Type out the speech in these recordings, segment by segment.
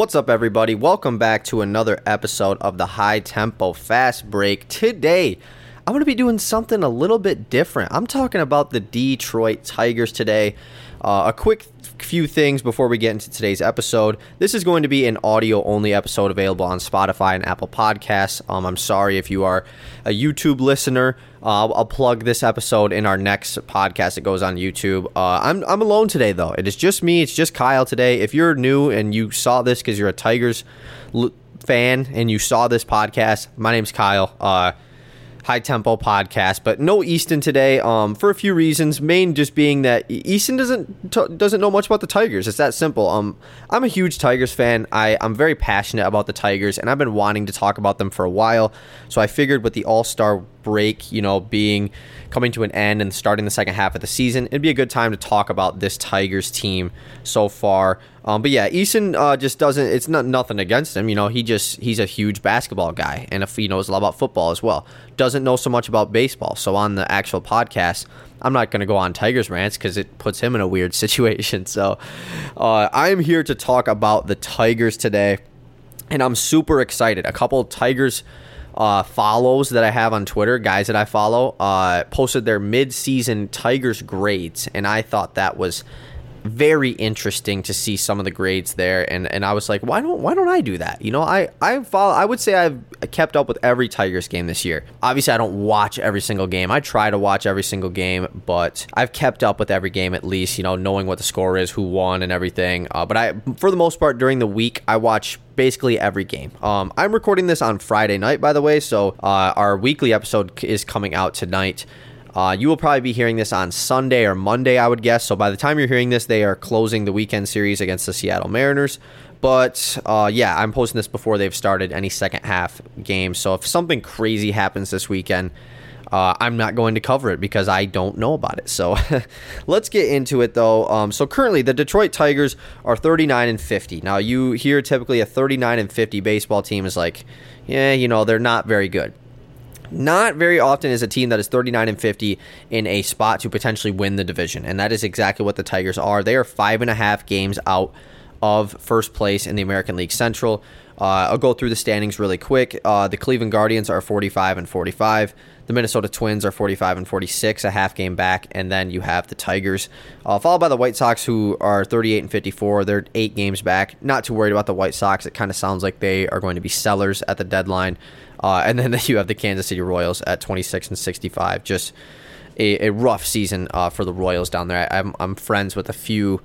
What's up, everybody? Welcome back to another episode of the High Tempo Fast Break. Today, I'm going to be doing something a little bit different. I'm talking about the Detroit Tigers today. Uh, a quick few things before we get into today's episode. This is going to be an audio only episode available on Spotify and Apple Podcasts. Um, I'm sorry if you are a YouTube listener. Uh, I'll, plug this episode in our next podcast that goes on YouTube. Uh, I'm, I'm alone today, though. It is just me. It's just Kyle today. If you're new and you saw this because you're a Tigers fan and you saw this podcast, my name's Kyle. Uh, high tempo podcast, but no Easton today. Um, for a few reasons. Main just being that Easton doesn't t- doesn't know much about the Tigers. It's that simple. Um, I'm a huge Tigers fan. I I'm very passionate about the Tigers, and I've been wanting to talk about them for a while. So I figured with the All Star break, you know, being coming to an end and starting the second half of the season, it'd be a good time to talk about this Tigers team so far. Um, but yeah, Easton uh, just doesn't. It's not nothing against him. You know, he just he's a huge basketball guy, and if he knows a lot about football as well, doesn't know so much about baseball. So on the actual podcast, I'm not going to go on Tigers rants because it puts him in a weird situation. So uh, I am here to talk about the Tigers today, and I'm super excited. A couple Tigers uh, follows that I have on Twitter, guys that I follow, uh, posted their mid-season Tigers grades, and I thought that was very interesting to see some of the grades there and and I was like why don't why don't I do that you know I I follow I would say I've kept up with every Tigers game this year obviously I don't watch every single game I try to watch every single game but I've kept up with every game at least you know knowing what the score is who won and everything uh, but I for the most part during the week I watch basically every game. Um, I'm recording this on Friday night, by the way, so uh, our weekly episode is coming out tonight. Uh, you will probably be hearing this on Sunday or Monday, I would guess. So by the time you're hearing this, they are closing the weekend series against the Seattle Mariners. But uh, yeah, I'm posting this before they've started any second half games. So if something crazy happens this weekend, uh, I'm not going to cover it because I don't know about it. So let's get into it though. Um, so currently, the Detroit Tigers are 39 and 50. Now you hear typically a 39 and 50 baseball team is like, yeah, you know, they're not very good. Not very often is a team that is 39 and 50 in a spot to potentially win the division, and that is exactly what the Tigers are. They are five and a half games out of first place in the American League Central. Uh, I'll go through the standings really quick. Uh, the Cleveland Guardians are 45 and 45. The Minnesota Twins are 45 and 46, a half game back, and then you have the Tigers, uh, followed by the White Sox, who are 38 and 54. They're eight games back. Not too worried about the White Sox. It kind of sounds like they are going to be sellers at the deadline. Uh, and then you have the Kansas City Royals at 26 and 65. Just a, a rough season uh, for the Royals down there. I'm, I'm friends with a few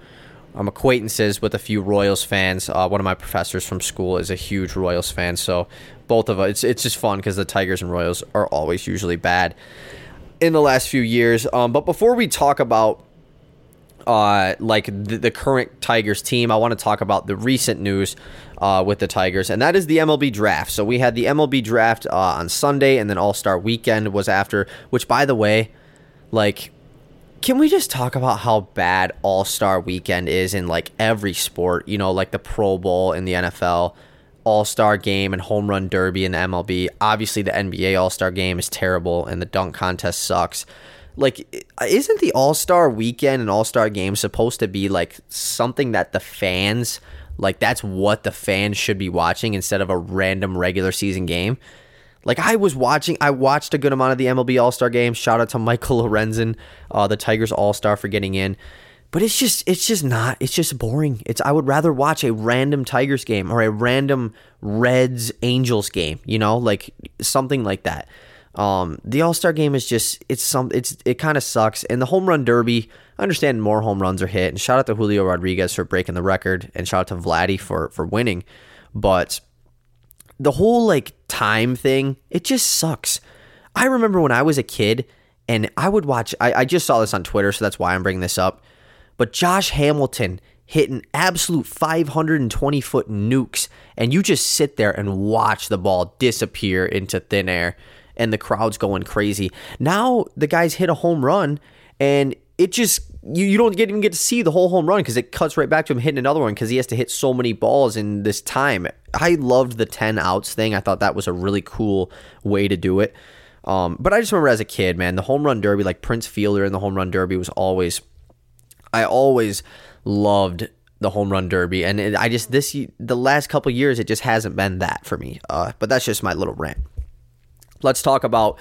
I'm acquaintances with a few Royals fans. Uh, one of my professors from school is a huge Royals fan, so both of us. It's it's just fun because the Tigers and Royals are always usually bad in the last few years. Um, but before we talk about uh, like the, the, current Tigers team, I want to talk about the recent news uh, with the Tigers, and that is the MLB draft. So we had the MLB draft uh, on Sunday, and then All Star Weekend was after. Which, by the way, like can we just talk about how bad All Star Weekend is in like every sport? You know, like the Pro Bowl in the NFL, All Star Game and Home Run Derby in the MLB. Obviously, the NBA All Star Game is terrible, and the dunk contest sucks. Like, isn't the All Star Weekend and All Star Game supposed to be like something that the fans like? That's what the fans should be watching instead of a random regular season game. Like I was watching, I watched a good amount of the MLB All Star game. Shout out to Michael Lorenzen, uh, the Tigers All Star, for getting in. But it's just, it's just not. It's just boring. It's. I would rather watch a random Tigers game or a random Reds Angels game. You know, like something like that. Um, the All Star game is just, it's some, it's, it kind of sucks. And the Home Run Derby, I understand more home runs are hit. And shout out to Julio Rodriguez for breaking the record, and shout out to Vladdy for for winning. But the whole like time thing, it just sucks. I remember when I was a kid and I would watch, I, I just saw this on Twitter, so that's why I'm bringing this up. But Josh Hamilton hit an absolute 520 foot nukes, and you just sit there and watch the ball disappear into thin air, and the crowd's going crazy. Now the guys hit a home run, and it just you, you don't get, even get to see the whole home run because it cuts right back to him hitting another one because he has to hit so many balls in this time. I loved the 10 outs thing. I thought that was a really cool way to do it. Um, but I just remember as a kid, man, the home run derby, like Prince Fielder in the home run derby was always, I always loved the home run derby, and it, I just this the last couple years it just hasn't been that for me. Uh, but that's just my little rant. Let's talk about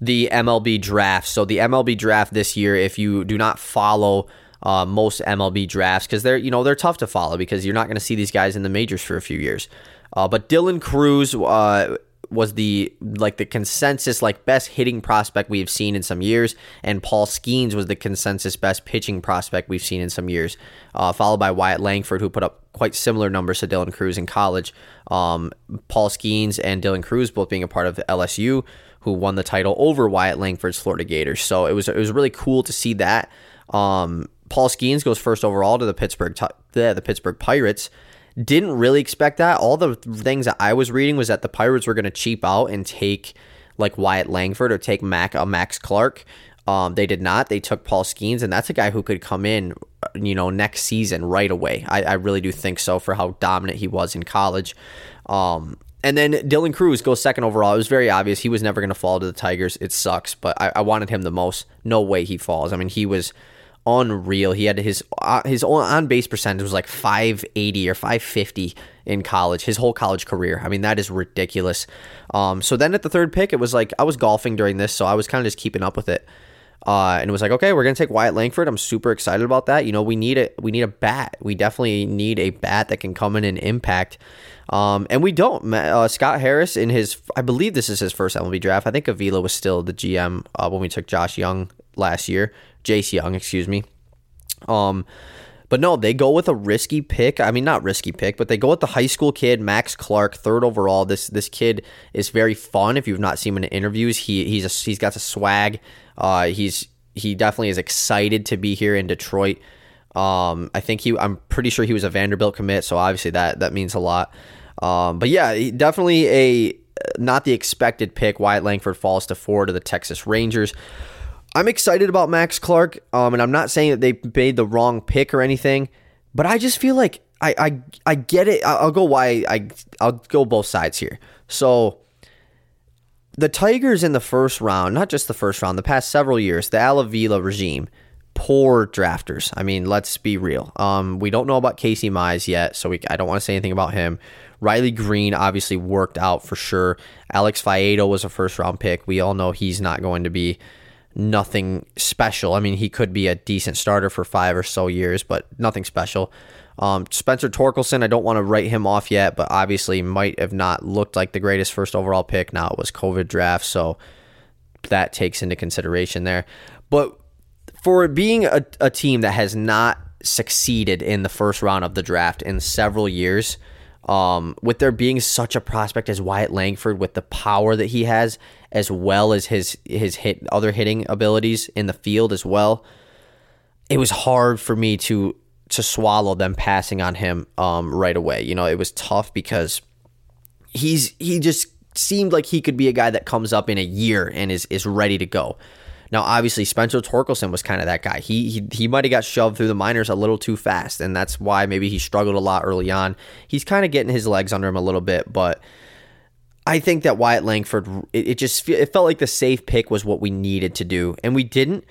the MLB draft. So the MLB draft this year, if you do not follow uh, most MLB drafts, because they're you know they're tough to follow because you're not going to see these guys in the majors for a few years. Uh, but Dylan Crews uh, was the like the consensus like best hitting prospect we've seen in some years, and Paul Skenes was the consensus best pitching prospect we've seen in some years, uh, followed by Wyatt Langford, who put up quite similar numbers to Dylan Crews in college. Um, Paul Skenes and Dylan Crews both being a part of LSU, who won the title over Wyatt Langford's Florida Gators. So it was it was really cool to see that. Um, Paul Skenes goes first overall to the Pittsburgh the, the Pittsburgh Pirates. Didn't really expect that. All the things that I was reading was that the Pirates were going to cheap out and take like Wyatt Langford or take Mac uh, Max Clark. Um, they did not. They took Paul Skenes, and that's a guy who could come in, you know, next season right away. I, I really do think so for how dominant he was in college. Um, and then Dylan Crews goes second overall. It was very obvious he was never going to fall to the Tigers. It sucks, but I, I wanted him the most. No way he falls. I mean, he was unreal. He had his uh, his on base percentage was like 580 or 550 in college. His whole college career. I mean, that is ridiculous. Um, so then at the third pick, it was like I was golfing during this, so I was kind of just keeping up with it. Uh, and it was like, okay, we're gonna take Wyatt Langford. I'm super excited about that. You know, we need a we need a bat. We definitely need a bat that can come in and impact. Um, and we don't. Uh, Scott Harris in his, I believe this is his first MLB draft. I think Avila was still the GM uh, when we took Josh Young last year. Jace Jung, excuse me. Um, but no, they go with a risky pick. I mean, not risky pick, but they go with the high school kid Max Clark, third overall. This this kid is very fun. If you've not seen him in interviews, he he's a, he's got a swag. Uh, he's he definitely is excited to be here in Detroit. Um, I think he. I'm pretty sure he was a Vanderbilt commit, so obviously that that means a lot. Um, but yeah, definitely a not the expected pick. Wyatt Langford falls to four to the Texas Rangers. I'm excited about Max Clark, um, and I'm not saying that they made the wrong pick or anything, but I just feel like I I, I get it. I'll go why I I'll go both sides here. So the Tigers in the first round, not just the first round, the past several years, the Al Avila regime, poor drafters. I mean, let's be real. Um, we don't know about Casey Mize yet, so we I don't want to say anything about him. Riley Greene obviously worked out for sure. Alex Faedo was a first round pick. We all know he's not going to be nothing special. I mean, he could be a decent starter for five or so years, but nothing special. Um, Spencer Torkelson, I don't want to write him off yet, but obviously might have not looked like the greatest first overall pick. Now it was COVID draft, so that takes into consideration there. But for being a, a team that has not succeeded in the first round of the draft in several years, um, with there being such a prospect as Wyatt Langford with the power that he has, as well as his his hit other hitting abilities in the field as well, it was hard for me to to swallow them passing on him um, right away. You know, it was tough because he's he just seemed like he could be a guy that comes up in a year and is is ready to go. Now, obviously, Spencer Torkelson was kind of that guy. He he, he might have got shoved through the minors a little too fast, and that's why maybe he struggled a lot early on. He's kind of getting his legs under him a little bit, but I think that Wyatt Langford, it, it just it felt like the safe pick was what we needed to do, and we didn't.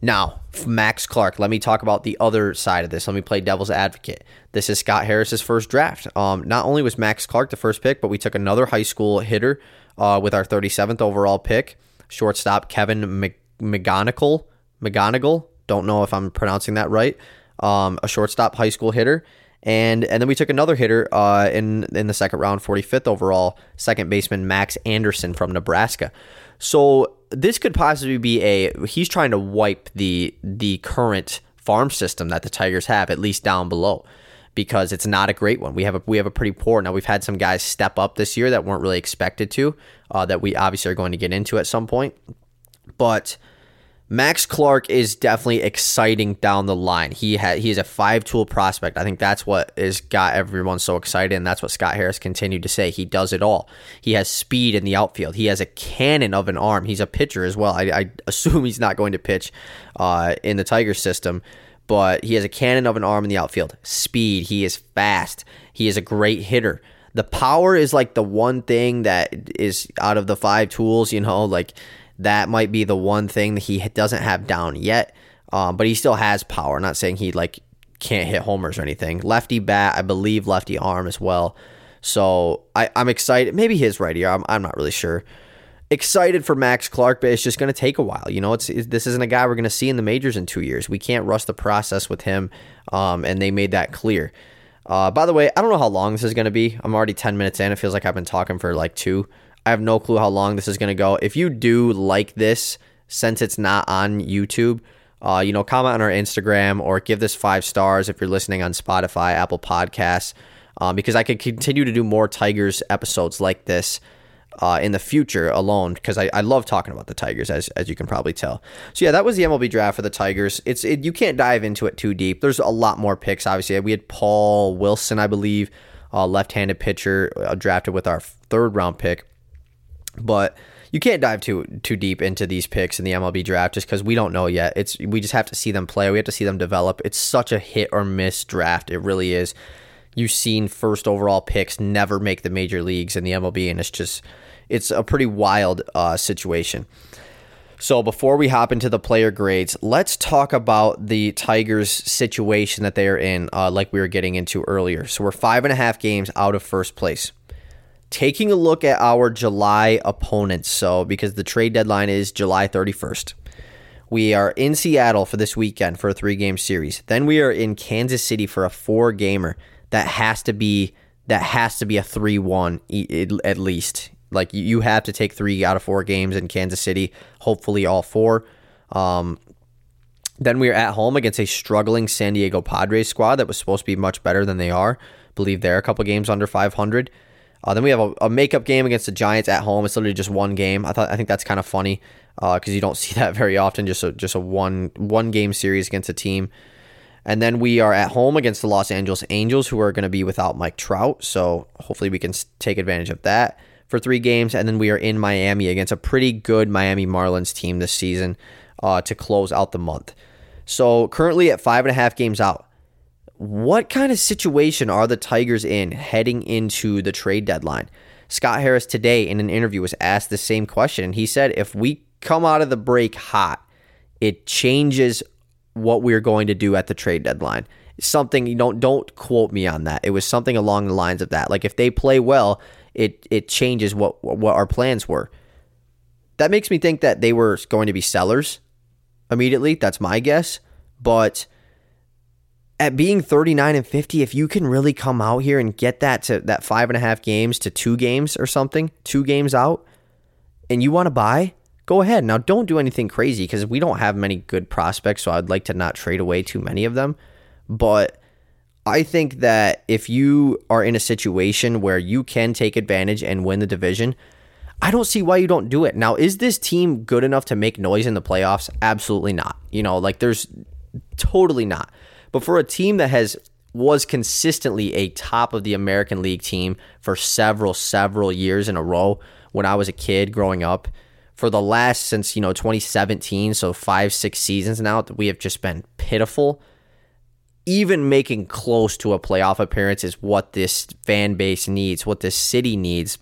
Now, Max Clark, let me talk about the other side of this. Let me play devil's advocate. This is Scott Harris's first draft. Um, not only was Max Clark the first pick, but we took another high school hitter uh, with our 37th overall pick, shortstop Kevin Mc, McGonigle. McGonigle. Don't know if I'm pronouncing that right. Um, a shortstop high school hitter. And and then we took another hitter uh, in in the second round, 45th overall, second baseman Max Anderson from Nebraska. So this could possibly be a he's trying to wipe the the current farm system that the Tigers have, at least down below, because it's not a great one. We have a we have a pretty poor. Now we've had some guys step up this year that weren't really expected to, uh, that we obviously are going to get into at some point, but Max Clark is definitely exciting down the line. He had he is a five tool prospect. I think that's what has got everyone so excited, and that's what Scott Harris continued to say. He does it all. He has speed in the outfield. He has a cannon of an arm. He's a pitcher as well. I, I assume he's not going to pitch uh, in the Tiger system, but he has a cannon of an arm in the outfield. Speed. He is fast. He is a great hitter. The power is like the one thing that is out of the five tools. You know, like that might be the one thing that he doesn't have down yet. Um, but he still has power. Not saying he like can't hit homers or anything. Lefty bat, I believe lefty arm as well. So I, I'm excited. Maybe his right ear. I'm, not really sure. Excited for Max Clark, but it's just going to take a while. You know, it's, it's this isn't a guy we're going to see in the majors in two years. We can't rush the process with him, um, and they made that clear. Uh, by the way, I don't know how long this is going to be. I'm already 10 minutes in. It feels like I've been talking for like two. I have no clue how long this is going to go. If you do like this, since it's not on YouTube, uh, you know, comment on our Instagram or give this five stars if you're listening on Spotify, Apple Podcasts, um, because I could continue to do more Tigers episodes like this uh, in the future alone because I, I love talking about the Tigers as, as you can probably tell. So yeah, that was the MLB draft for the Tigers. It's it, you can't dive into it too deep. There's a lot more picks. Obviously, we had Paul Wilson, I believe, uh, left-handed pitcher uh, drafted with our third round pick, but you can't dive too too deep into these picks in the MLB draft just because we don't know yet. It's we just have to see them play. We have to see them develop. It's such a hit or miss draft. It really is. You've seen first overall picks never make the major leagues in the MLB, and it's just it's a pretty wild uh, situation. So before we hop into the player grades, let's talk about the Tigers' situation that they are in, uh, like we were getting into earlier. So we're five and a half games out of first place. Taking a look at our July opponents, so because the trade deadline is July 31st. We are in Seattle for this weekend for a three game series. Then we are in Kansas City for a four gamer. That has to be that has to be a 3-1 at least like you have to take three out of four games in Kansas City, hopefully all four. Um, then we are at home against a struggling San Diego Padres squad that was supposed to be much better than they are. I believe they're a couple games under 500. Uh, then we have a, a, makeup game against the Giants at home. It's literally just one game. I thought I think that's kind of funny because uh, you don't see that very often. Just a just a one one game series against a team. And then we are at home against the Los Angeles Angels, who are going to be without Mike Trout. So hopefully we can take advantage of that for three games, and then we are in Miami against a pretty good Miami Marlins team this season uh, to close out the month. So currently at five and a half games out. What kind of situation are the Tigers in heading into the trade deadline? Scott Harris today in an interview was asked the same question, and he said if we come out of the break hot, it changes what we're going to do at the trade deadline. Something you don't don't quote me on that. It was something along the lines of that. Like if they play well, it it changes what what our plans were. That makes me think that they were going to be sellers immediately. That's my guess. But at being 39 and 50, if you can really come out here and get that to that five and a half games to two games or something, two games out, and you want to buy, go ahead. Now, don't do anything crazy because we don't have many good prospects, so I'd like to not trade away too many of them. But I think that if you are in a situation where you can take advantage and win the division, I don't see why you don't do it. Now, is this team good enough to make noise in the playoffs? Absolutely not. You know, like there's totally not. But for a team that has was consistently a top of the American League team for several several years in a row when I was a kid growing up, for the last since, you know, 2017, so 5 6 seasons now, we have just been pitiful even making close to a playoff appearance is what this fan base needs, what this city needs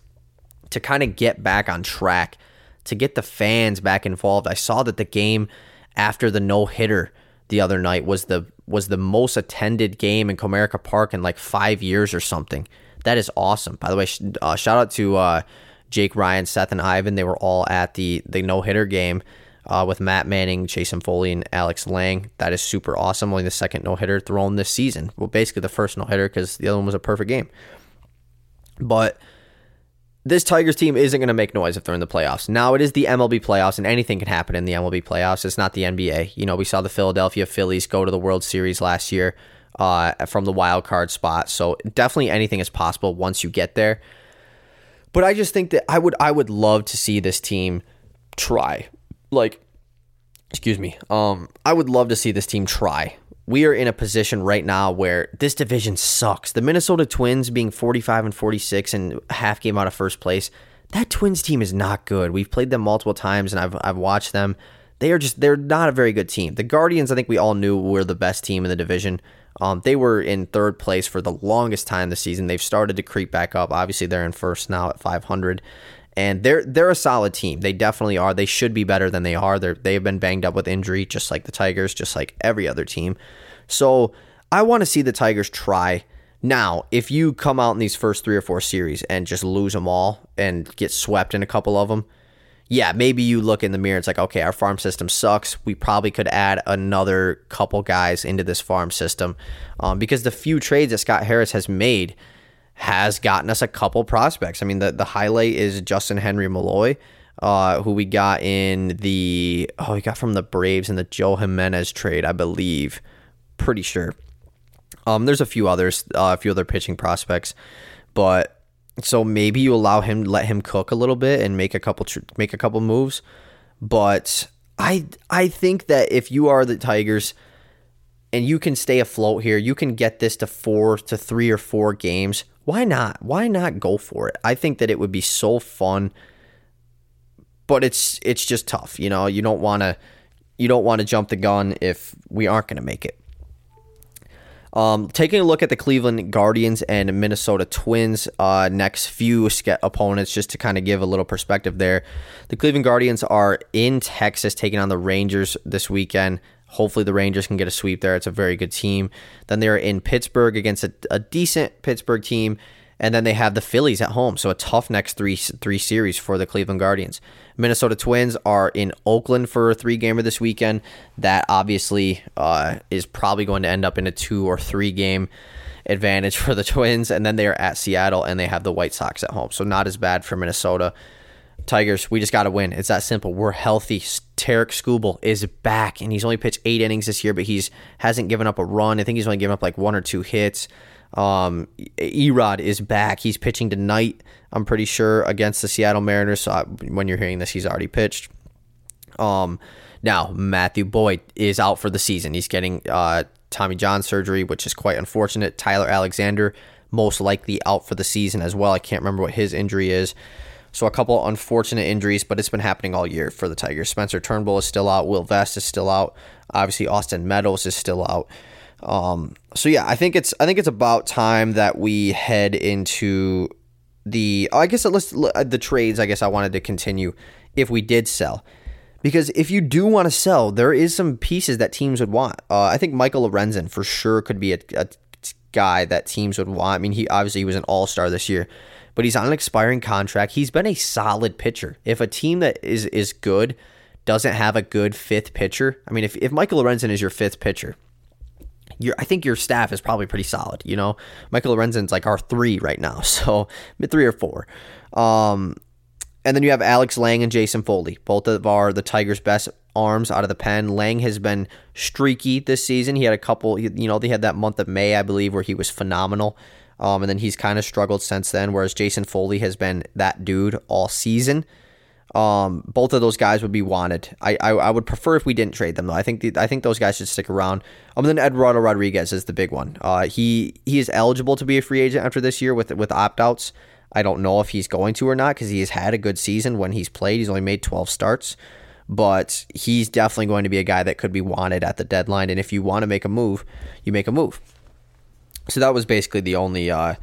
to kind of get back on track, to get the fans back involved. I saw that the game after the no hitter the other night was the was the most attended game in Comerica Park in like five years or something. That is awesome. By the way, uh, shout out to uh, Jake Ryan, Seth, and Ivan. They were all at the the no hitter game uh, with Matt Manning, Jason Foley, and Alex Lange. That is super awesome. Only the second no hitter thrown this season. Well, basically the first no hitter because the other one was a perfect game. But this Tigers team isn't going to make noise if they're in the playoffs. Now it is the MLB playoffs, and anything can happen in the MLB playoffs. It's not the NBA. You know, we saw the Philadelphia Phillies go to the World Series last year uh, from the wild card spot. So definitely anything is possible once you get there. But I just think that I would I would love to see this team try like excuse me um i would love to see this team try we are in a position right now where this division sucks. The minnesota twins being 45 and 46 and half game out of first place that twins team is not good. We've played them multiple times and i've, I've watched them. They are just they're not a very good team. The guardians i think we all knew were the best team in the division. Um, they were in third place for the longest time this season. They've started to creep back up. Obviously they're in first now at 500 and they're they're a solid team. They definitely are. They should be better than they are. They're they've been banged up with injury, just like the Tigers, just like every other team. So I want to see the Tigers try. Now, if you come out in these first three or four series and just lose them all and get swept in a couple of them, yeah, maybe you look in the mirror. And it's like, okay, our farm system sucks. We probably could add another couple guys into this farm system um, because the few trades that Scott Harris has made has gotten us a couple prospects. I mean, the the highlight is Justin Henry Malloy, uh, who we got in the oh, we got from the Braves in the Joe Jimenez trade, I believe. Pretty sure. Um, there's a few others, uh, a few other pitching prospects, but so maybe you allow him, let him cook a little bit and make a couple, tr- make a couple moves. But I, I think that if you are the Tigers and you can stay afloat here, you can get this to four to three or four games. Why not? Why not go for it? I think that it would be so fun, but it's it's just tough. You know, you don't want to you don't want to jump the gun if we aren't going to make it. Um, taking a look at the Cleveland Guardians and Minnesota Twins uh, next few opponents, just to kind of give a little perspective there. The Cleveland Guardians are in Texas taking on the Rangers this weekend. Hopefully, the Rangers can get a sweep there. It's a very good team. Then they're in Pittsburgh against a, a decent Pittsburgh team and then they have the Phillies at home. So a tough next three three series for the Cleveland Guardians. Minnesota Twins are in Oakland for a three gamer this weekend. That obviously uh, is probably going to end up in a two or three game advantage for the Twins. And then they are at Seattle and they have the White Sox at home. So not as bad for Minnesota. Tigers, we just got to win. It's that simple. We're healthy. Tarik Skubal is back, and he's only pitched eight innings this year, but he's hasn't given up a run. I think he's only given up like one or two hits. Um, Erod is back. He's pitching tonight. I'm pretty sure against the Seattle Mariners. So I, when you're hearing this, he's already pitched. Um, now Matthew Boyd is out for the season. He's getting uh, Tommy John surgery, which is quite unfortunate. Tyler Alexander most likely out for the season as well. I can't remember what his injury is. So a couple unfortunate injuries, but it's been happening all year for the Tigers. Spencer Turnbull is still out. Will Vest is still out. Obviously, Austin Meadows is still out. Um, so yeah, I think it's I think it's about time that we head into the I guess let's the trades. I guess I wanted to continue if we did sell. Because if you do want to sell, there is some pieces that teams would want. Uh, I think Michael Lorenzen for sure could be a, a guy that teams would want. I mean, he obviously he was an all star this year, but he's on an expiring contract. He's been a solid pitcher. If a team that is is good doesn't have a good fifth pitcher, I mean, if, if Michael Lorenzen is your fifth pitcher, I think your staff is probably pretty solid. You know, Michael Lorenzen's like our three right now, so mid three or four. Um, and then you have Alex Lange and Jason Foley, both of are the Tigers' best arms out of the pen. Lange has been streaky this season. He had a couple, you know, they had that month of May, I believe, where he was phenomenal. Um, and then he's kind of struggled since then, whereas Jason Foley has been that dude all season. Um, both of those guys would be wanted. I, I, I would prefer if we didn't trade them though. I think the, I think those guys should stick around. Um, and then Eduardo Rodriguez is the big one. Uh, he he is eligible to be a free agent after this year with with opt outs. I don't know if he's going to or not because he has had a good season when he's played. He's only made 12 starts, but he's definitely going to be a guy that could be wanted at the deadline. And if you want to make a move, you make a move. So that was basically the only uh,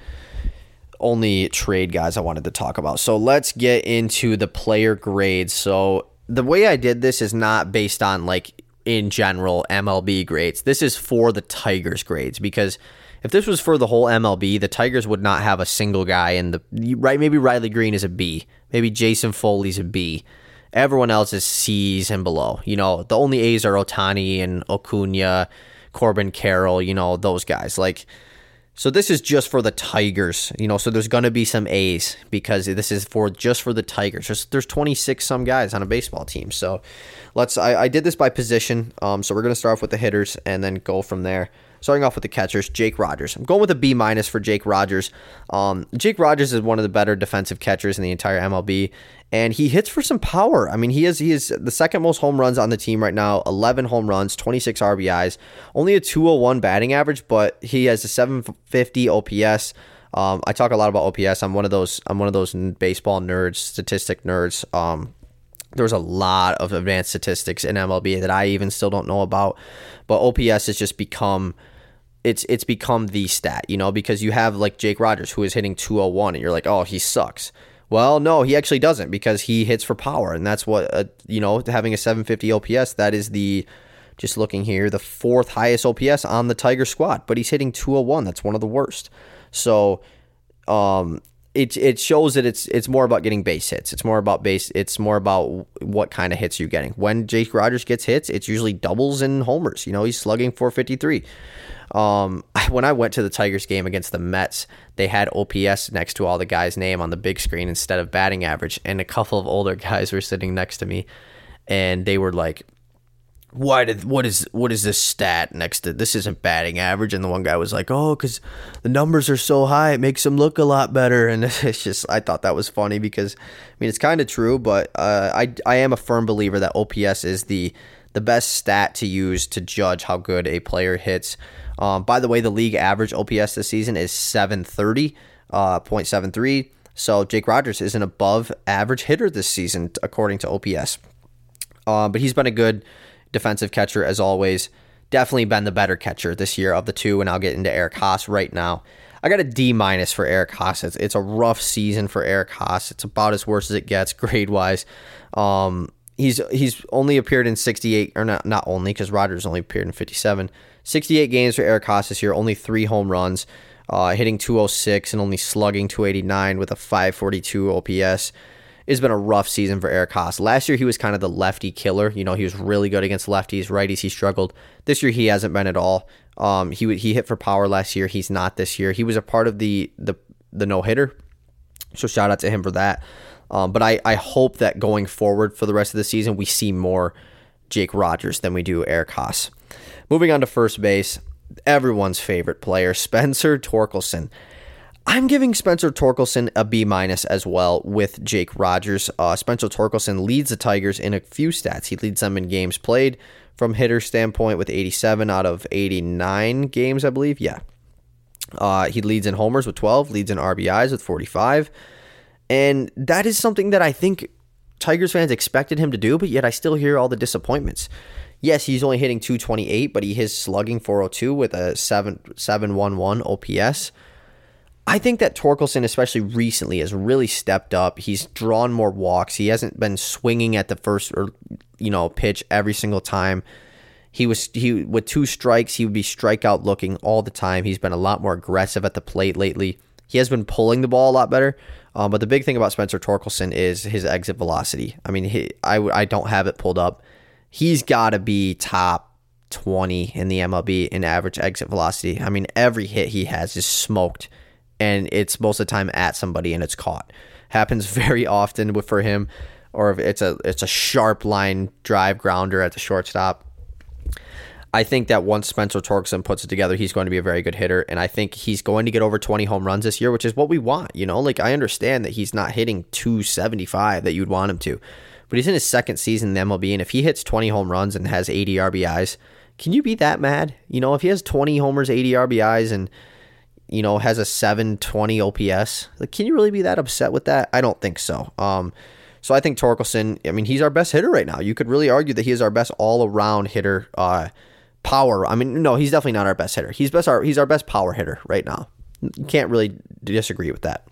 only trade guys I wanted to talk about. So let's get into the player grades. So the way I did this is not based on like in general MLB grades. This is for the Tigers grades because if this was for the whole MLB, the Tigers would not have a single guy in the right. Maybe Riley Greene is a B. Maybe Jason Foley's a B. Everyone else is C's and below. You know, the only A's are Ohtani and Acuna, Corbin Carroll. You know, those guys like so this is just for the Tigers, you know. So there's gonna be some A's because this is for just for the Tigers. There's, there's 26 some guys on a baseball team. So let's. I, I did this by position. Um, so we're gonna start off with the hitters and then go from there. Starting off with the catchers, Jake Rogers. I'm going with a B minus for Jake Rogers. Um, Jake Rogers is one of the better defensive catchers in the entire MLB, and he hits for some power. I mean, he is he is the second most home runs on the team right now. 11 home runs, 26 RBIs, only a 201 batting average, but he has a 750 OPS. Um, I talk a lot about OPS. I'm one of those. I'm one of those baseball nerds, statistic nerds. Um, there's a lot of advanced statistics in MLB that I even still don't know about. But OPS has just become it's it's become the stat, you know, because you have like Jake Rogers who is hitting 201 and you're like, "Oh, he sucks." Well, no, he actually doesn't because he hits for power and that's what uh, you know, having a 750 OPS, that is the Just looking here, the fourth highest OPS on the Tiger squad, but he's hitting 201. That's one of the worst. So, um, it it shows that it's it's more about getting base hits. It's more about base. It's more about what kind of hits you're getting. When Jake Rogers gets hits, it's usually doubles and homers. You know, he's slugging 453. Um, when I went to the Tigers game against the Mets, they had OPS next to all the guys' name on the big screen instead of batting average, and a couple of older guys were sitting next to me, and they were like, why did what is what is this stat next to this isn't batting average and the one guy was like oh because the numbers are so high it makes them look a lot better and it's just i thought that was funny because i mean it's kind of true but uh, i i am a firm believer that ops is the the best stat to use to judge how good a player hits. Um, by the way the league average ops this season is 730 uh, 0.73 so jake rogers is an above average hitter this season according to ops uh, but he's been a good defensive catcher as always. Definitely been the better catcher this year of the two, and I'll get into Eric Haase right now. I got a D minus for Eric Haase. It's, it's, a rough season for Eric Haase. It's about as worse as it gets grade wise. Um, he's he's only appeared in 68 or not not only because Rogers only appeared in 57. 68 games for Eric Haase this year. Only three home runs, uh, hitting 206 and only slugging 289 with a 542 OPS it's been a rough season for Eric Haase. Last year, he was kind of the lefty killer. You know, he was really good against lefties, righties. He struggled. This year, he hasn't been at all. Um, he he hit for power last year. He's not this year. He was a part of the the the no hitter. So shout out to him for that. Um, but I, I hope that going forward for the rest of the season, we see more Jake Rogers than we do Eric Haase. Moving on to first base, everyone's favorite player, Spencer Torkelson. I'm giving Spencer Torkelson a B minus as well with Jake Rogers. Uh, Spencer Torkelson leads the Tigers in a few stats. He leads them in games played from hitter standpoint with 87 out of 89 games, I believe. Yeah. Uh, he leads in homers with 12, leads in RBIs with 45. And that is something that I think Tigers fans expected him to do, but yet I still hear all the disappointments. Yes, he's only hitting 228, but he is slugging 402 with a 7 711 OPS. I think that Torkelson, especially recently, has really stepped up. He's drawn more walks. He hasn't been swinging at the first or you know pitch every single time. He was he with two strikes, he would be strikeout looking all the time. He's been a lot more aggressive at the plate lately. He has been pulling the ball a lot better. Um, but the big thing about Spencer Torkelson is his exit velocity. I mean, he, I I don't have it pulled up. He's got to be top 20 in the MLB in average exit velocity. I mean, every hit he has is smoked and it's most of the time at somebody and it's caught. Happens very often for him, or if it's a it's a sharp line drive grounder at the shortstop. I think that once Spencer Torkelson puts it together, he's going to be a very good hitter, and I think he's going to get over 20 home runs this year, which is what we want. You know, like I understand that he's not hitting 275 that you'd want him to, but he's in his second season in the MLB, and if he hits 20 home runs and has 80 RBIs, can you be that mad? You know, if he has 20 homers, 80 RBIs, and you know, has a 720 OPS. Like, can you really be that upset with that? I don't think so. Um, so I think Torkelson, I mean, he's our best hitter right now. You could really argue that he is our best all around hitter. Uh, power. I mean, no, he's definitely not our best hitter. He's best our he's our best power hitter right now. Can't really disagree with that.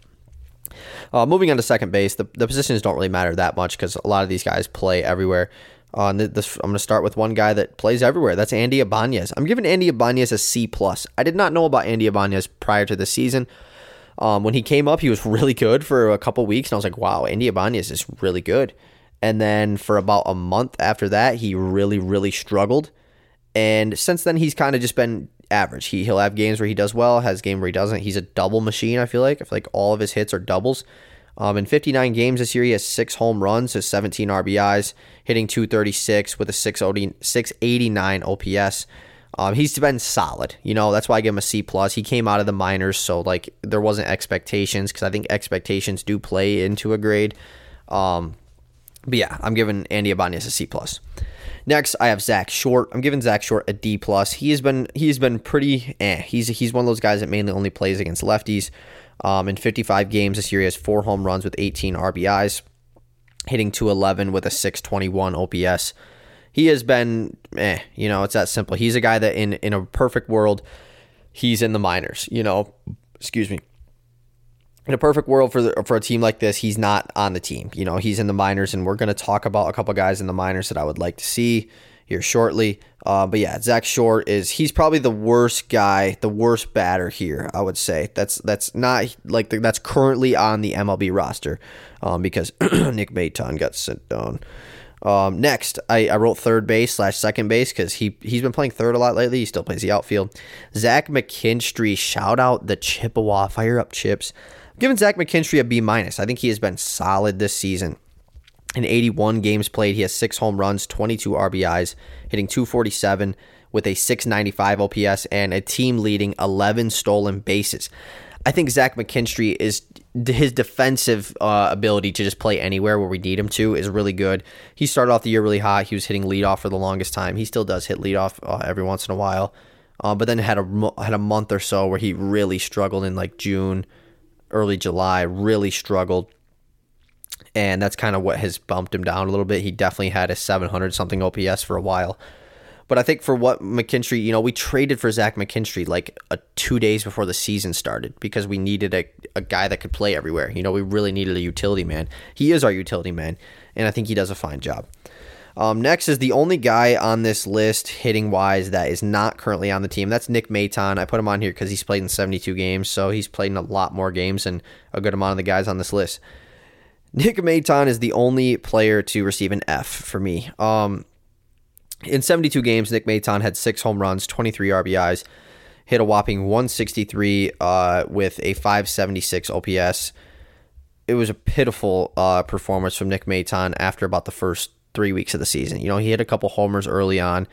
Uh, moving on to second base, the, the positions don't really matter that much because a lot of these guys play everywhere. Uh, this, I'm going to start with one guy that plays everywhere. That's Andy Ibanez. I'm giving Andy Ibanez a C plus. I did not know about Andy Ibanez prior to the season. Um, when he came up, he was really good for a couple weeks, and I was like, "Wow, Andy Ibanez is really good." And then for about a month after that, he really, really struggled. And since then, he's kind of just been average. He he'll have games where he does well, has game where he doesn't. He's a double machine. I feel like I feel like all of his hits are doubles. Um, in 59 games this year, he has six home runs, has 17 RBIs, hitting 236 with a 689 OPS. Um, he's been solid. You know, that's why I give him a C plus. He came out of the minors, so like there wasn't expectations because I think expectations do play into a grade. Um, but yeah, I'm giving Andy Ibanez a C plus. Next, I have Zach Short. I'm giving Zach Short a D plus. He has been he's been pretty eh. He's he's one of those guys that mainly only plays against lefties. Um, in 55 games this year, he has four home runs with 18 RBIs, hitting 211 with a 621 OPS. He has been, eh, you know, it's that simple. He's a guy that in in a perfect world, he's in the minors. You know, excuse me. In a perfect world for the, for a team like this, he's not on the team. You know, he's in the minors, and we're going to talk about a couple guys in the minors that I would like to see here shortly. Uh, but yeah, Zach Short is he's probably the worst guy, the worst batter here. I would say that's that's not like the, that's currently on the MLB roster um, because Nick Maton got sent down. Um, next, I, I, wrote third base slash second base because he he's been playing third a lot lately. He still plays the outfield. Zach McKinstry, shout out the Chippewa, fire up chips. I'm giving Zach McKinstry a B minus. I think he has been solid this season. In 81 games played, he has six home runs, 22 RBIs, hitting 247 with a 695 OPS and a team leading 11 stolen bases. I think Zach McKinstry is his defensive uh, ability to just play anywhere where we need him to is really good. He started off the year really hot. He was hitting leadoff for the longest time. He still does hit leadoff uh, every once in a while, uh, but then had a had a month or so where he really struggled in like June, early July. Really struggled and that's kind of what has bumped him down a little bit. He definitely had a 700 something OPS for a while. But I think for what McKinstry, you know, we traded for Zach McKinstry like a, two days before the season started because we needed a, a guy that could play everywhere. You know, we really needed a utility man. He is our utility man, and I think he does a fine job. Um, next is the only guy on this list hitting wise that is not currently on the team. That's Nick Maton. I put him on here because he's played in 72 games, so he's played in a lot more games than a good amount of the guys on this list. Nick Maton is the only player to receive an F for me. Um, in 72 games, Nick Maton had six home runs, 23 RBIs, hit a whopping 163 uh, with a 576 OPS. It was a pitiful uh, performance from Nick Maton after about the first three weeks of the season. You know, he hit a couple homers early on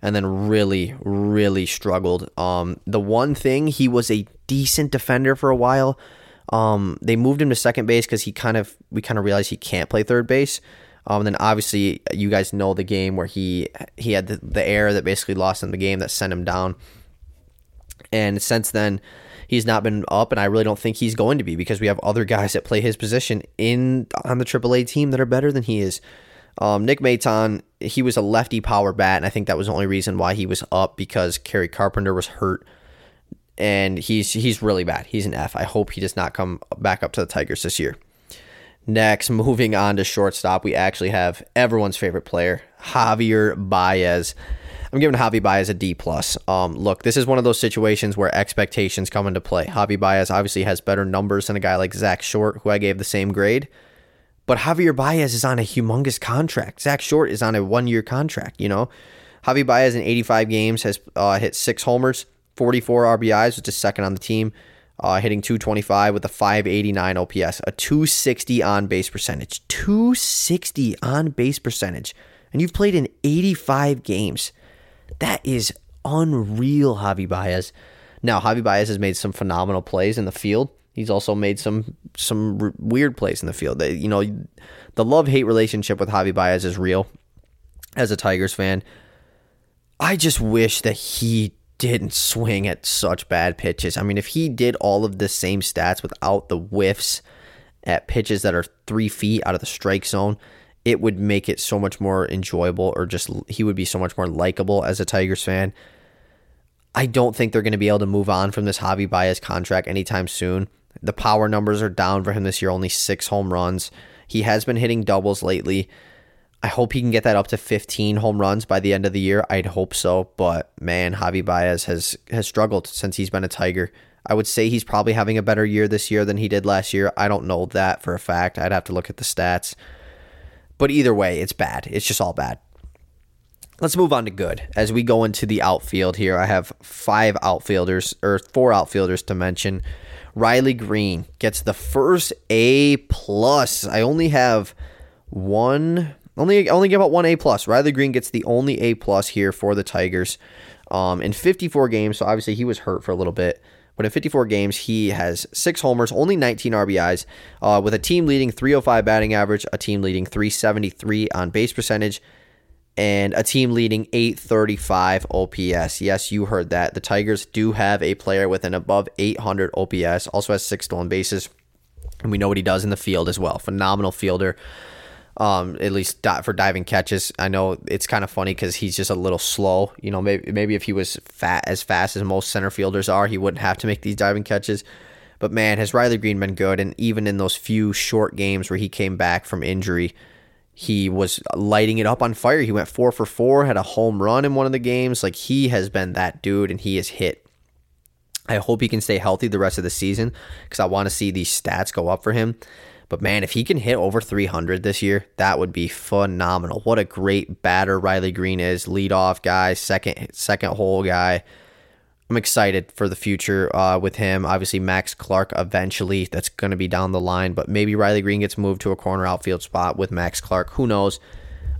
and then really, really struggled. Um, the one thing, he was a decent defender for a while um, they moved him to second base because he kind of we kind of realized he can't play third base. Um, and then obviously you guys know the game where he he had the, the error that basically lost him the game that sent him down. And since then, he's not been up, and I really don't think he's going to be because we have other guys that play his position in on the AAA team that are better than he is. Um, Nick Maton, he was a lefty power bat, and I think that was the only reason why he was up because Kerry Carpenter was hurt and he's he's really bad. He's an F. I hope he does not come back up to the Tigers this year. Next, moving on to shortstop, we actually have everyone's favorite player, Javier Baez. I'm giving Javi Baez a D plus. Um, look, this is one of those situations where expectations come into play. Javi Baez obviously has better numbers than a guy like Zach Short, who I gave the same grade. But Javier Baez is on a humongous contract. Zach Short is on a one year contract. You know, Javi Baez in 85 games has uh, hit six homers, 44 RBIs, which is second on the team, uh, hitting 225 with a 589 OPS, a 260 on base percentage. 260 on base percentage. And you've played in 85 games. That is unreal, Javi Baez. Now, Javi Baez has made some phenomenal plays in the field. He's also made some some r- weird plays in the field. You know, the love hate relationship with Javi Baez is real. As a Tigers fan, I just wish that he didn't swing at such bad pitches. I mean, if he did all of the same stats without the whiffs at pitches that are three feet out of the strike zone, it would make it so much more enjoyable, or just he would be so much more likable as a Tigers fan. I don't think they're going to be able to move on from this Javi Baez contract anytime soon. The power numbers are down for him this year, only six home runs. He has been hitting doubles lately. I hope he can get that up to 15 home runs by the end of the year. I'd hope so, but man, Javi Baez has has struggled since he's been a Tiger. I would say he's probably having a better year this year than he did last year. I don't know that for a fact. I'd have to look at the stats. But either way, it's bad. It's just all bad. Let's move on to good. As we go into the outfield here, I have five outfielders or four outfielders to mention. Riley Greene gets the first A plus. I only have one only only give out one A plus. Riley Greene gets the only A plus here for the Tigers. Um, in 54 games, so obviously he was hurt for a little bit. But in 54 games, he has six homers, only 19 RBIs, uh, with a team leading 305 batting average, a team leading 373 on base percentage, and a team leading 835 OPS. Yes, you heard that. The Tigers do have a player with an above 800 OPS, also has six stolen bases, and we know what he does in the field as well. Phenomenal fielder um, at least for diving catches. I know it's kind of funny because he's just a little slow. You know, maybe maybe if he was fat as fast as most center fielders are, he wouldn't have to make these diving catches. But man, has Riley Greene been good? And even in those few short games where he came back from injury, He was lighting it up on fire. He went four for four, had a home run in one of the games. Like he has been that dude, and he has hit. I hope he can stay healthy the rest of the season because I want to see these stats go up for him. But man, if he can hit over 300 this year, that would be phenomenal. What a great batter Riley Greene is, leadoff guy, second second hole guy. I'm excited for the future uh, with him. Obviously, Max Clark eventually. That's going to be down the line, but maybe Riley Greene gets moved to a corner outfield spot with Max Clark. Who knows?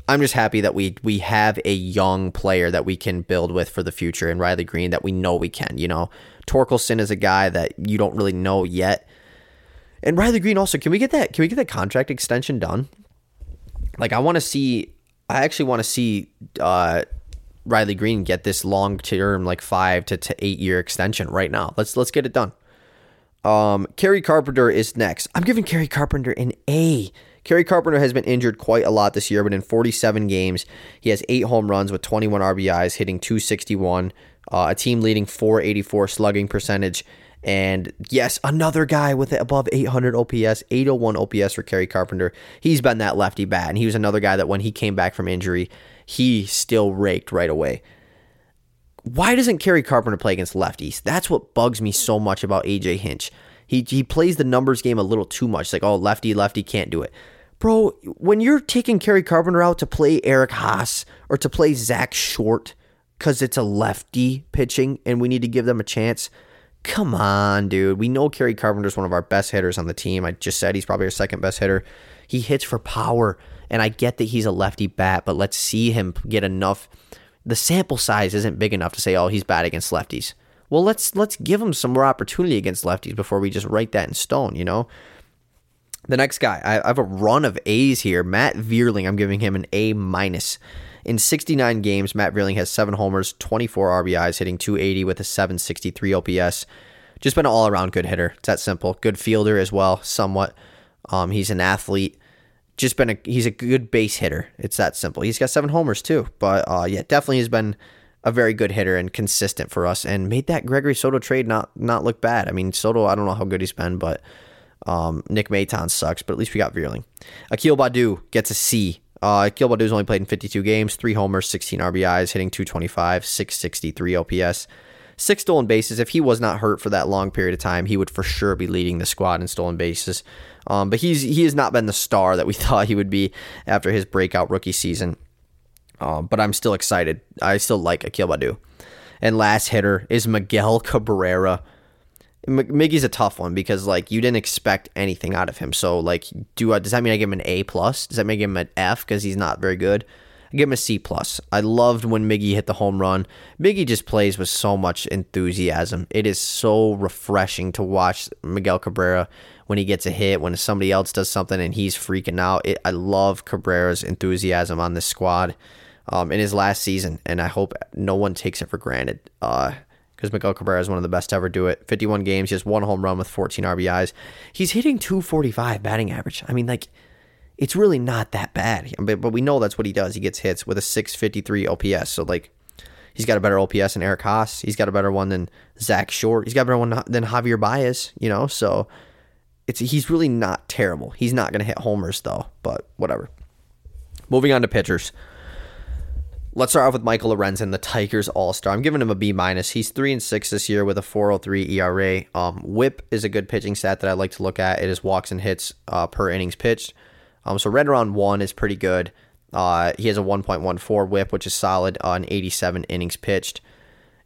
I'm just happy that we we have a young player that we can build with for the future, and Riley Greene that we know we can. You know, Torkelson is a guy that you don't really know yet, and Riley Greene also. Can we get that? Can we get that contract extension done? Like, I want to see. I actually want to see uh, Riley Greene get this long term, like five to, to eight year extension right now. Let's let's get it done. Um, Kerry Carpenter is next. I'm giving Kerry Carpenter an A. Kerry Carpenter has been injured quite a lot this year, but in 47 games, he has eight home runs with 21 RBIs, hitting 261, uh, a team leading 484 slugging percentage. And yes, another guy with above 800 OPS, 801 OPS for Kerry Carpenter. He's been that lefty bat, and he was another guy that when he came back from injury, he still raked right away. Why doesn't Kerry Carpenter play against lefties? That's what bugs me so much about AJ Hinch. He, he plays the numbers game a little too much. Like, oh, lefty, lefty can't do it. Bro, when you're taking Kerry Carpenter out to play Eric Haase or to play Zack Short because it's a lefty pitching and we need to give them a chance, come on, dude. We know Kerry Carpenter's one of our best hitters on the team. I just said he's probably our second best hitter. He hits for power. And I get that he's a lefty bat, but let's see him get enough. The sample size isn't big enough to say, oh, he's bad against lefties. Well, let's let's give him some more opportunity against lefties before we just write that in stone, you know? The next guy, I have a run of A's here. Matt Vierling, I'm giving him an A minus. In 69 games, Matt Vierling has seven homers, 24 RBIs, hitting 280 with a 763 OPS. Just been an all around good hitter. It's that simple. Good fielder as well, somewhat. Um, he's an athlete just been a he's a good base hitter. It's that simple. He's got seven homers too, but uh, yeah, definitely has been a very good hitter and consistent for us, and made that Gregory Soto trade not not look bad. I mean, Soto, I don't know how good he's been, but um, Nick Maton sucks, but at least we got Vierling. Akil Baddoo gets a C. Uh, Akil Baddoo's only played in 52 games, three homers, 16 RBIs, hitting 225, 663 OPS six stolen bases. If he was not hurt for that long period of time, he would for sure be leading the squad in stolen bases. Um, but he's he has not been the star that we thought he would be after his breakout rookie season. Um, but I'm still excited. I still like Akil Baddoo. And last hitter is Miguel Cabrera. Miggy's a tough one because like you didn't expect anything out of him. So like, do I, does that mean I give him an A plus? Does that make him an F because he's not very good? I give him a C plus. I loved when Miggy hit the home run. Miggy just plays with so much enthusiasm. It is so refreshing to watch Miguel Cabrera when he gets a hit, when somebody else does something and he's freaking out. It, I love Cabrera's enthusiasm on this squad um, in his last season, and I hope no one takes it for granted. Uh, because Miguel Cabrera is one of the best to ever do it. 51 games, he has one home run with 14 RBIs. He's hitting 245 batting average. I mean, like, it's really not that bad. But, we know that's what he does. He gets hits with a 653 OPS. So, like, he's got a better OPS than Eric Haase. He's got a better one than Zack Short. He's got a better one than Javier Baez, you know? So, it's he's really not terrible. He's not going to hit homers, though, but whatever. Moving on to pitchers. Let's start off with Michael Lorenzen, the Tigers All Star. I'm giving him a B minus. He's three and six this year with a 4.03 ERA. Um, WHIP is a good pitching stat that I like to look at. It is walks and hits uh, per innings pitched. Um, so right around one is pretty good. Uh, he has a 1.14 whip, which is solid on 87 innings pitched.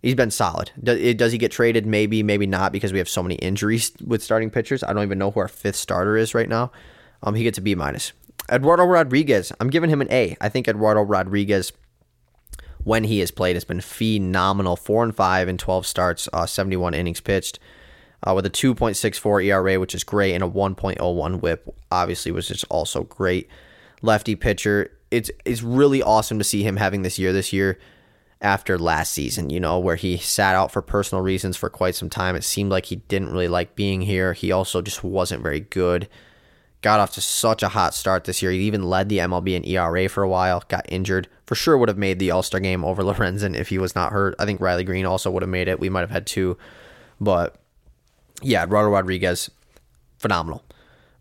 He's been solid. Does, does he get traded? Maybe, maybe not, because we have so many injuries with starting pitchers. I don't even know who our fifth starter is right now. Um, he gets a B minus. Eduardo Rodriguez, I'm giving him an A. I think Eduardo Rodriguez, when he has played, has been phenomenal. Four and five in 12 starts, uh, 71 innings pitched uh, with a 2.64 ERA, which is great, and a 1.01 WHIP. Obviously, was just also great. Lefty pitcher. It's it's really awesome to see him having this year. This year after last season, you know, where he sat out for personal reasons for quite some time. It seemed like he didn't really like being here. He also just wasn't very good. Got off to such a hot start this year. He even led the MLB in ERA for a while. Got injured. For sure would have made the All Star game over Lorenzen if he was not hurt. I think Riley Greene also would have made it. We might have had two. But yeah, Eduardo Rodriguez, phenomenal.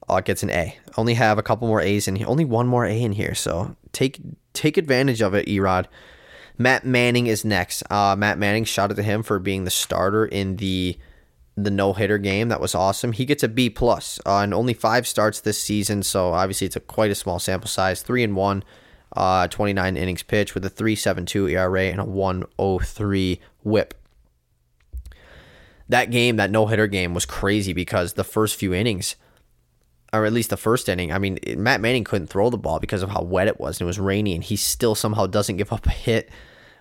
uh, gets an A. Only have a couple more A's in here. Only one more A in here. So take take advantage of it, Erod. Matt Manning is next. Uh, Matt Manning, shout out to him for being the starter in the the no hitter game. That was awesome. He gets a B plus uh, and only five starts this season, so obviously it's a quite a small sample size. Three and one, uh, 29 innings pitched with a 3.72 ERA and a 103 WHIP. That game, that no hitter game, was crazy because the first few innings, or at least the first inning, I mean, Matt Manning couldn't throw the ball because of how wet it was and it was rainy, and he still somehow doesn't give up a hit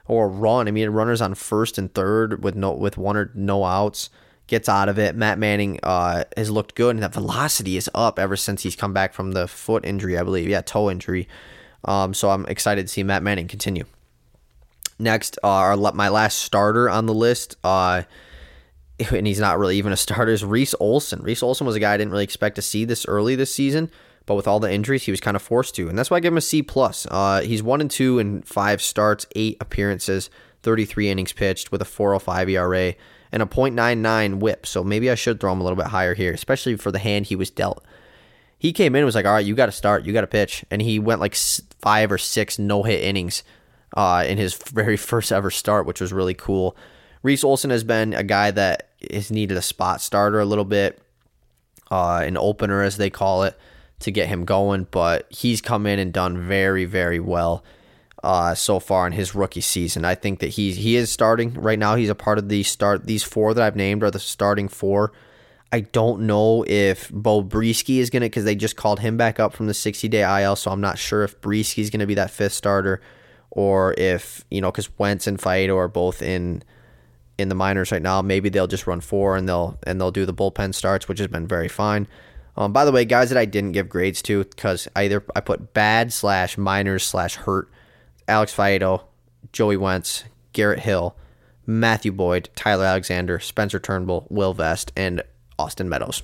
or a run. I mean, runners on first and third with no with one or no outs gets out of it. Matt Manning uh, has looked good, and that velocity is up ever since he's come back from the foot injury, I believe. Yeah, toe injury. Um, so I'm excited to see Matt Manning continue. Next, uh, our, my last starter on the list, uh, and he's not really even a starter, is Reese Olson. Reese Olson was a guy I didn't really expect to see this early this season, but with all the injuries, he was kind of forced to, and that's why I give him a C plus. Uh, he's one and two in five starts, eight appearances, 33 innings pitched with a 4.05 ERA and a .99 WHIP. So maybe I should throw him a little bit higher here, especially for the hand he was dealt. He came in and was like, "All right, you got to start, you got to pitch," and he went like five or six no hit innings uh, in his very first ever start, which was really cool. Reese Olson has been a guy that has needed a spot starter a little bit, uh, an opener as they call it, to get him going, but he's come in and done very, very well uh, so far in his rookie season. I think that he he is starting right now. He's a part of the start. These four that I've named are the starting four. I don't know if Beau Brieske is gonna because they just called him back up from the 60 day IL, so I'm not sure if Brieske is gonna be that fifth starter or if you know because Wentz and Faedo are both in in the minors right now. Maybe they'll just run four and they'll and they'll do the bullpen starts, which has been very fine. Um, by the way, guys that I didn't give grades to because either I put bad slash minors slash hurt Alex Faedo, Joey Wentz, Garrett Hill, Matthew Boyd, Tyler Alexander, Spencer Turnbull, Will Vest, and Austin Meadows.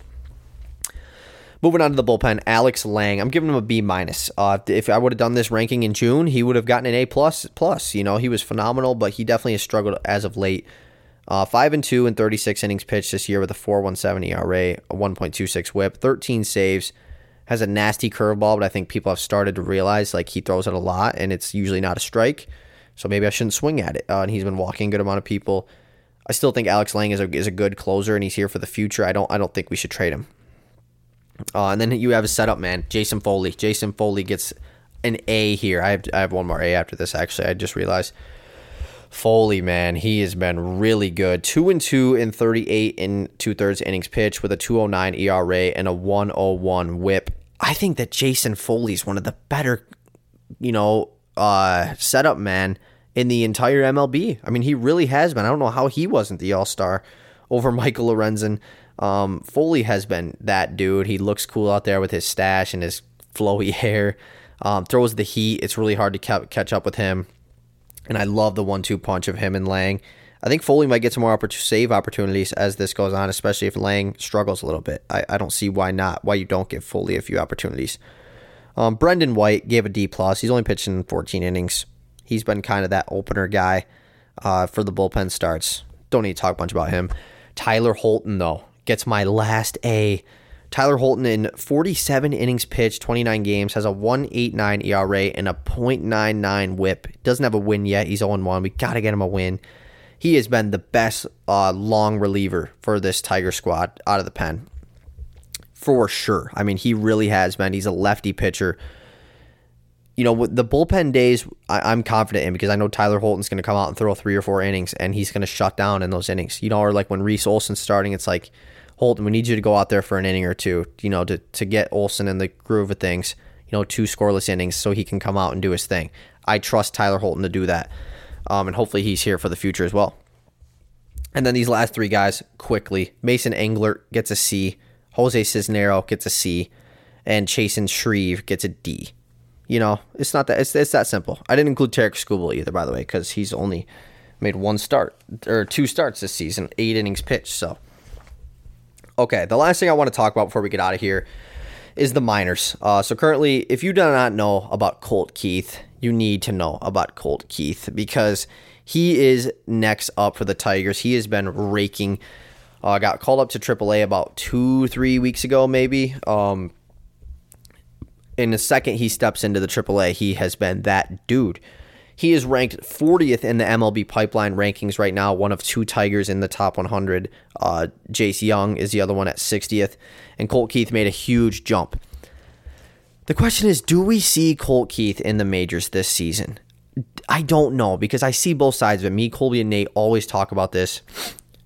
Moving on to the bullpen, Alex Lange. I'm giving him a B minus. Uh, if I would have done this ranking in June, he would have gotten an A plus. Plus, you know, he was phenomenal, but he definitely has struggled as of late. Uh, five and two in 36 innings pitched this year with a 4.17 ERA, a 1.26 WHIP, 13 saves, has a nasty curveball, but I think people have started to realize like he throws it a lot and it's usually not a strike. So maybe I shouldn't swing at it. Uh, and he's been walking a good amount of people. I still think Alex Lange is a, is a good closer and he's here for the future. I don't I don't think we should trade him. Uh, and then you have a setup man, Jason Foley. Jason Foley gets an A here. I have I have one more A after this. Actually, I just realized. Foley, man, he has been really good. Two and two in 38 and two thirds innings pitched with a 209 ERA and a 101 WHIP. I think that Jason Foley is one of the better, you know, uh, setup man in the entire MLB. I mean, he really has been. I don't know how he wasn't the All Star over Michael Lorenzen. Um, Foley has been that dude. He looks cool out there with his stash and his flowy hair. Um, throws the heat. It's really hard to ca- catch up with him. And I love the one-two punch of him and Lange. I think Foley might get some more oppor- save opportunities as this goes on, especially if Lange struggles a little bit. I, I don't see why not, why you don't give Foley a few opportunities. Um, Brendan White gave a D plus. He's only pitched in 14 innings. He's been kind of that opener guy uh, for the bullpen starts. Don't need to talk much about him. Tyler Holton though gets my last A. Tyler Holton in 47 innings pitched, 29 games, has a 1.89 ERA and a .99 WHIP. Doesn't have a win yet. He's 0 1. We got to get him a win he has been the best uh, long reliever for this Tiger squad out of the pen. For sure. I mean, he really has been. He's a lefty pitcher. You know, the bullpen days, I, am confident in because I know Tyler Holton's going to come out and throw three or four innings, and he's going to shut down in those innings. You know, or like when Reese Olson's starting, it's like, Holton, we need you to go out there for an inning or two, you know, to, to get Olson in the groove of things, you know, two scoreless innings so he can come out and do his thing. I trust Tyler Holton to do that um, and hopefully he's here for the future as well. And then these last three guys quickly: Mason Englert gets a C, Jose Cisnero gets a C, and Chasen Shreve gets a D. You know, it's not that it's, it's that simple. I didn't include Tarik Skubal either, by the way, because he's only made one start or two starts this season, eight innings pitched. So, okay, the last thing I want to talk about before we get out of here is the minors. Uh, so currently, if you do not know about Colt Keith, you need to know about Colt Keith because he is next up for the Tigers. He has been raking. Uh, got called up to AAA about two, three weeks ago, maybe. Um, in the second he steps into the AAA, he has been that dude. He is ranked 40th in the MLB pipeline rankings right now, one of two Tigers in the top 100. Uh, Jace Jung is the other one at 60th, and Colt Keith made a huge jump. The question is do we see Colt Keith in the majors this season? I don't know because I see both sides of it. Me, Colby, and Nate always talk about this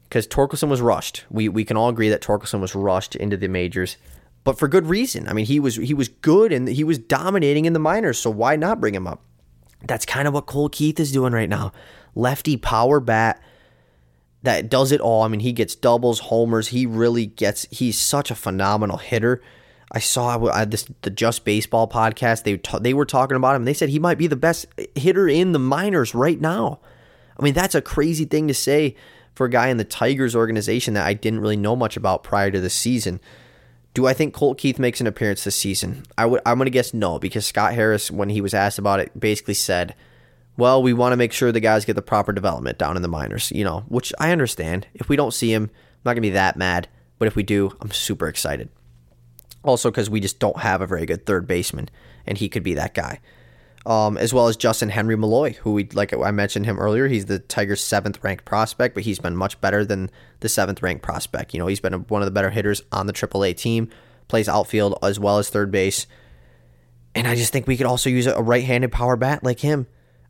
because Torkelson was rushed. We, we can all agree that Torkelson was rushed into the majors but for good reason. I mean, he was he was good and he was dominating in the minors, so why not bring him up? That's kind of what Colt Keith is doing right now. Lefty power bat that does it all. I mean, he gets doubles, homers. He really gets. He's such a phenomenal hitter. I saw this the Just Baseball podcast. They they were talking about him. They said he might be the best hitter in the minors right now. I mean, that's a crazy thing to say for a guy in the Tigers organization that I didn't really know much about prior to the season. Do I think Colt Keith makes an appearance this season? I would. I'm going to guess no because Scott Harris, when he was asked about it, basically said, "Well, we want to make sure the guys get the proper development down in the minors." You know, which I understand. If we don't see him, I'm not going to be that mad. But if we do, I'm super excited. Also, because we just don't have a very good third baseman, and he could be that guy um, as well as Justin Henry Malloy, who we like I mentioned him earlier. He's the Tigers' seventh ranked prospect, but he's been much better than the seventh ranked prospect. You know, he's been one of the better hitters on the AAA team, plays outfield as well as third base, and I just think we could also use a right-handed power bat like him.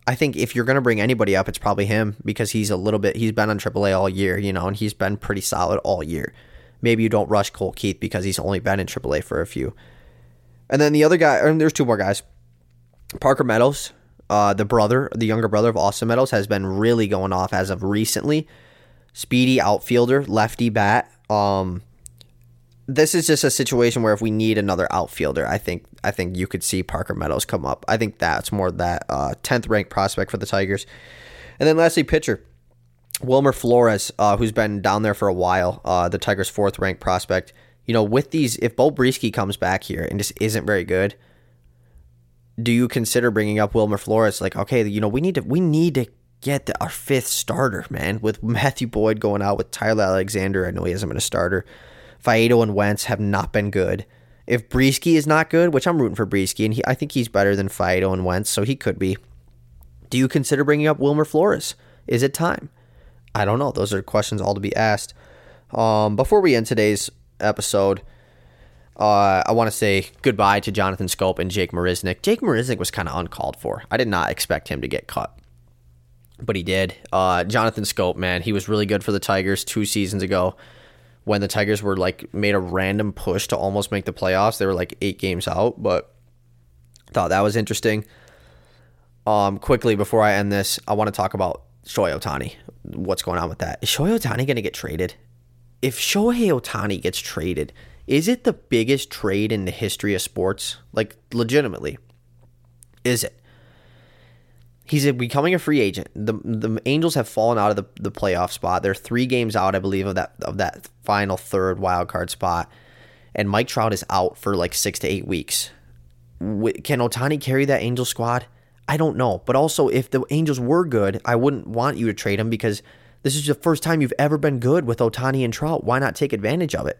I think if you're going to bring anybody up, it's probably him because he's a little bit. He's been on AAA all year, you know, and he's been pretty solid all year. Maybe you don't rush Colt Keith because he's only been in AAA for a few. And then the other guy, and there's two more guys. Parker Meadows, uh, the brother, the younger brother of Austin Meadows, has been really going off as of recently. Speedy outfielder, lefty bat. Um, this is just a situation where if we need another outfielder, I think I think you could see Parker Meadows come up. I think that's more that uh, tenth ranked prospect for the Tigers. And then lastly, pitcher Wilmer Flores, uh, who's been down there for a while, uh, the Tigers' fourth ranked prospect. You know, with these, if Beau Brieske comes back here and just isn't very good, do you consider bringing up Wilmer Flores? Like, okay, you know, we need to we need to get the, our fifth starter, man. With Matthew Boyd going out, with Tyler Alexander, I know he hasn't been a starter. Faedo and Wentz have not been good. If Brieske is not good, which I'm rooting for Brieske, and he, I think he's better than Faedo and Wentz, so he could be. Do you consider bringing up Wilmer Flores? Is it time? I don't know. Those are questions all to be asked. Um, before we end today's episode, uh, I want to say goodbye to Jonathan Schoop and Jake Marisnick. Jake Marisnick was kind of uncalled for. I did not expect him to get cut, but he did. Uh, Jonathan Schoop, man, he was really good for the Tigers two seasons ago when the Tigers were like made a random push to almost make the playoffs. They were like eight games out, but thought that was interesting. Um, quickly before I end this, I want to talk about Shohei Ohtani. What's going on with that? Is Shohei Ohtani going to get traded? If Shohei Ohtani gets traded is it the biggest trade in the history of sports? Like, legitimately. Is it? He's becoming a free agent. The the Angels have fallen out of the, the playoff spot. They're three games out, I believe, of that of that final third wild card spot. And Mike Trout is out for like six to eight weeks. Can Ohtani carry that Angel squad? I don't know. But also, if the Angels were good, I wouldn't want you to trade him because this is the first time you've ever been good with Ohtani and Trout. Why not take advantage of it?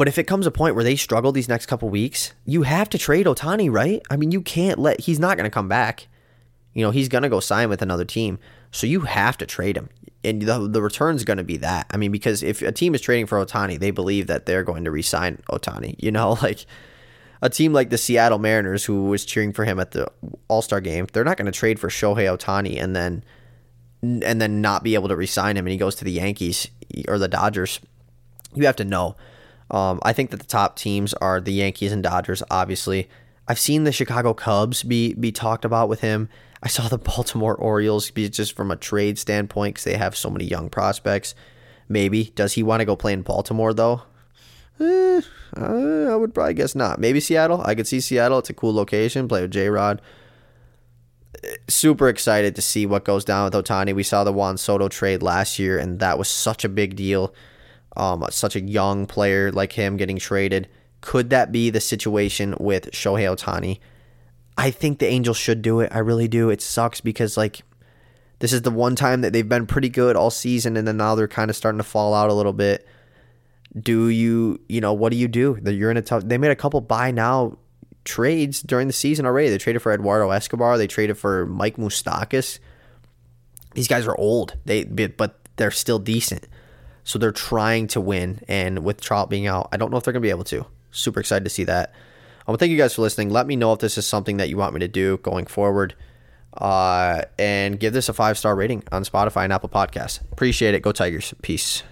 But if it comes a point where they struggle these next couple weeks, you have to trade Ohtani, right? I mean, you can't let he's not going to come back. You know, he's going to go sign with another team. So you have to trade him. And the, the return's going to be that. I mean, because if a team is trading for Ohtani, they believe that they're going to re-sign Ohtani. You know, like a team like the Seattle Mariners, who was cheering for him at the All Star game, they're not going to trade for Shohei Ohtani and then and then not be able to re-sign him, and he goes to the Yankees or the Dodgers. You have to know um, I think that the top teams are the Yankees and Dodgers, obviously. I've seen the Chicago Cubs be be talked about with him. I saw the Baltimore Orioles be just from a trade standpoint because they have so many young prospects. Maybe does he want to go play in Baltimore though? Eh, I would probably guess not. Maybe Seattle. I could see Seattle. It's a cool location. Play with J Rod. Super excited to see what goes down with Ohtani. We saw the Juan Soto trade last year, and that was such a big deal um, such a young player like him getting traded. Could that be the situation with Shohei Ohtani? I think the Angels should do it. I really do. It sucks because like this is the one time that they've been pretty good all season, and then now they're kind of starting to fall out a little bit. do you, you know, what do you do? You're in a tough. They made a couple buy now trades during the season already. They traded for Eduardo Escobar. They traded for Mike Moustakas. These guys are old. They but they're still decent. So they're trying to win. And with Trout being out, I don't know if they're going to be able to. Super excited to see that. I want to thank you guys for listening. Let me know if this is something that you want me to do going forward. Uh, and give this a five star rating on Spotify and Apple Podcasts. Appreciate it. Go Tigers. Peace.